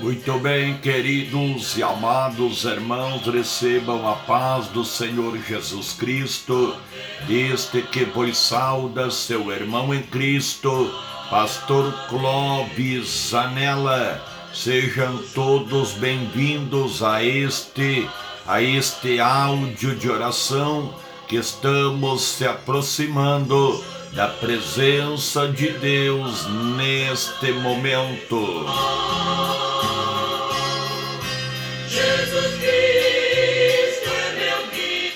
Muito bem, queridos e amados irmãos, recebam a paz do Senhor Jesus Cristo, deste que vos sauda seu irmão em Cristo, Pastor Clóvis Zanella. Sejam todos bem-vindos a este a este áudio de oração que estamos se aproximando da presença de Deus neste momento. Jesus Cristo é meu guia.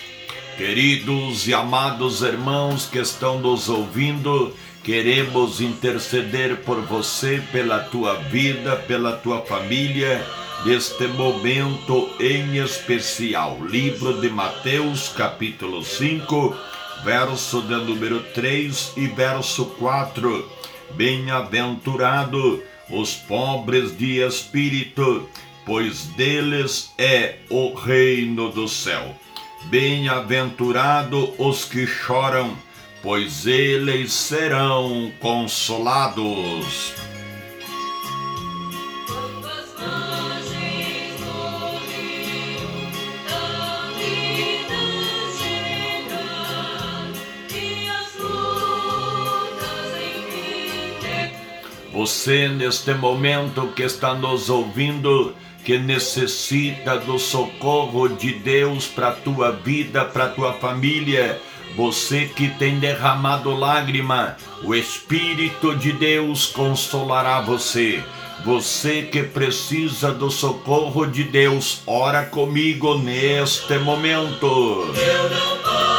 Queridos e amados irmãos que estão nos ouvindo, queremos interceder por você, pela tua vida, pela tua família, neste momento em especial. Livro de Mateus, capítulo 5, verso de número 3 e verso 4. Bem-aventurado os pobres de espírito, pois deles é o reino do céu. Bem-aventurado os que choram, pois eles serão consolados. Você, neste momento que está nos ouvindo, que necessita do socorro de Deus para a tua vida, para a tua família, você que tem derramado lágrima, o Espírito de Deus consolará você. Você que precisa do socorro de Deus, ora comigo neste momento. Eu não passarei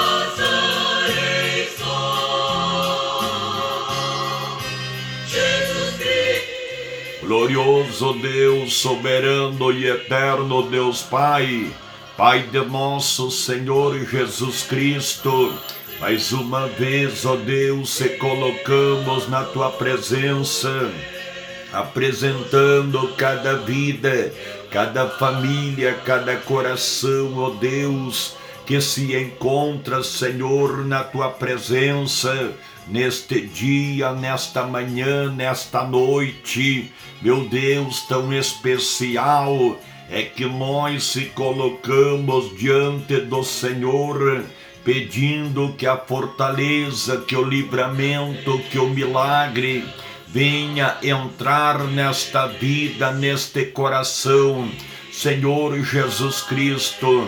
Glorioso Deus, soberano e eterno Deus Pai, Pai de nosso Senhor Jesus Cristo, mais uma vez, ó Deus, se colocamos na tua presença, apresentando cada vida, cada família, cada coração, ó Deus, que se encontra, Senhor, na tua presença, neste dia, nesta manhã, nesta noite, meu Deus, tão especial, é que nós se colocamos diante do Senhor, pedindo que a fortaleza, que o livramento, que o milagre venha entrar nesta vida, neste coração. Senhor Jesus Cristo,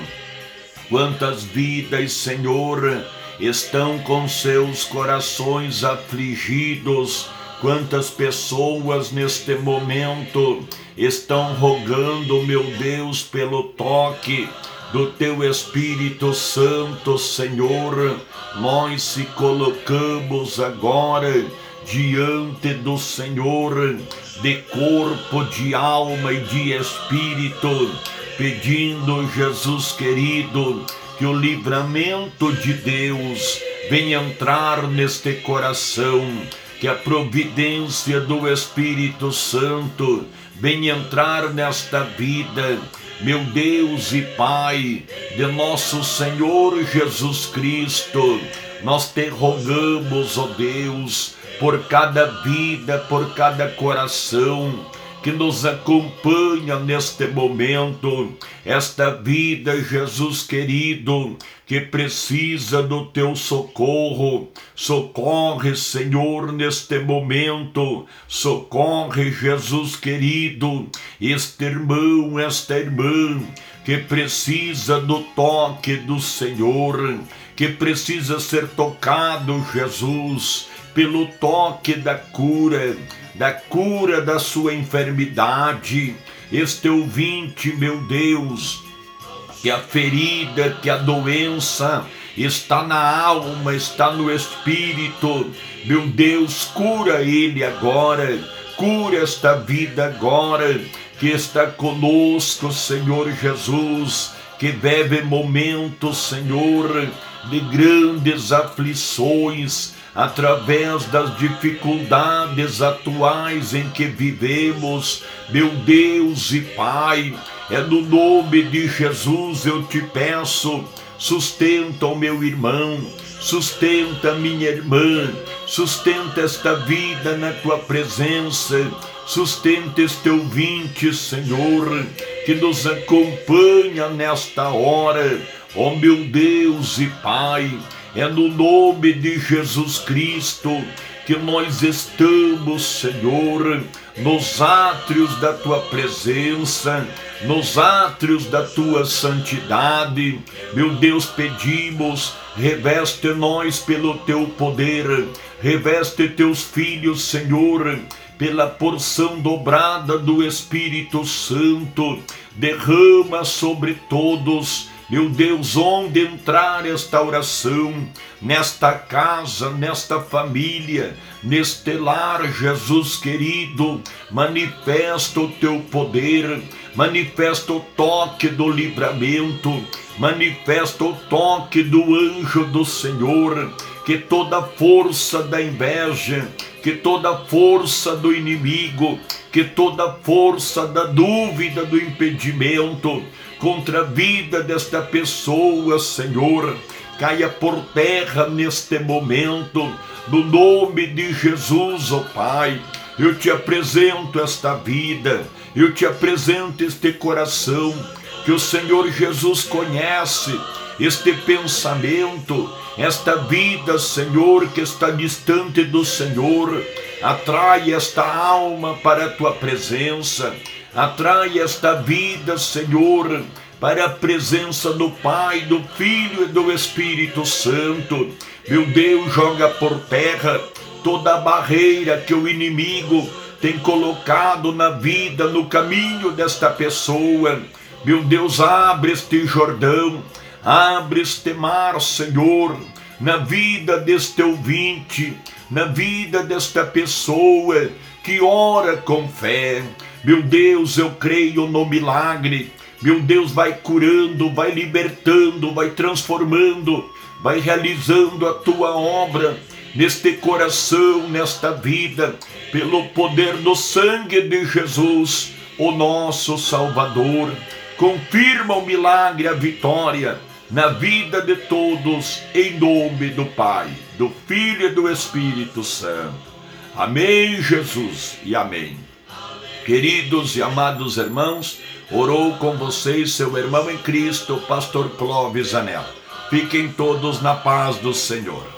Quantas vidas, Senhor, estão com seus corações afligidos? Quantas pessoas neste momento estão rogando, meu Deus, pelo toque do teu Espírito Santo, Senhor? Nós se colocamos agora diante do Senhor, de corpo, de alma e de espírito, pedindo, Jesus querido, que o livramento de Deus venha entrar neste coração, que a providência do Espírito Santo venha entrar nesta vida, meu Deus e Pai, de nosso Senhor Jesus Cristo. Nós te rogamos, ó Deus, por cada vida, por cada coração que nos acompanha neste momento, esta vida, Jesus querido, que precisa do teu socorro. Socorre, Senhor, neste momento. Socorre, Jesus querido, este irmão, esta irmã que precisa do toque do Senhor, que precisa ser tocado, Jesus, pelo toque da cura, da cura da sua enfermidade. Este ouvinte, meu Deus, que a ferida, que a doença está na alma, está no espírito. Meu Deus, cura ele agora, cura esta vida agora, que está conosco, Senhor Jesus, que vive momentos, Senhor, de grandes aflições, através das dificuldades atuais em que vivemos, meu Deus e Pai, é no nome de Jesus eu te peço, sustenta o meu irmão, sustenta minha irmã, sustenta esta vida na tua presença, sustenta este ouvinte, Senhor, que nos acompanha nesta hora, ó oh, meu Deus e Pai, é no nome de Jesus Cristo que nós estamos, Senhor, nos átrios da tua presença, nos átrios da tua santidade. Meu Deus, pedimos, reveste nós pelo teu poder, reveste teus filhos, Senhor, pela porção dobrada do Espírito Santo, derrama sobre todos meu Deus, onde entrar esta oração, nesta casa, nesta família, neste lar, Jesus querido, manifesta o teu poder, manifesta o toque do livramento, manifesta o toque do anjo do Senhor, que toda força da inveja, que toda força do inimigo, que toda força da dúvida, do impedimento, contra a vida desta pessoa, Senhor, caia por terra neste momento, no nome de Jesus, ó oh Pai. Eu te apresento esta vida, eu te apresento este coração que o Senhor Jesus conhece, este pensamento, esta vida, Senhor, que está distante do Senhor. Atrai esta alma para a tua presença Atrai esta vida, Senhor, para a presença do Pai, do Filho e do Espírito Santo. Meu Deus, joga por terra toda a barreira que o inimigo tem colocado na vida, no caminho desta pessoa. Meu Deus, abre este Jordão, abre este mar, Senhor, na vida deste ouvinte, na vida desta pessoa que ora com fé meu Deus, eu creio no milagre. Meu Deus, vai curando, vai libertando, vai transformando, vai realizando a tua obra neste coração, nesta vida, pelo poder do sangue de Jesus, o nosso Salvador. Confirma o milagre, a vitória na vida de todos, em nome do Pai, do Filho e do Espírito Santo. Amém, Jesus, e amém. Queridos e amados irmãos, orou com vocês seu irmão em Cristo, pastor Clóvis Anel. Fiquem todos na paz do Senhor.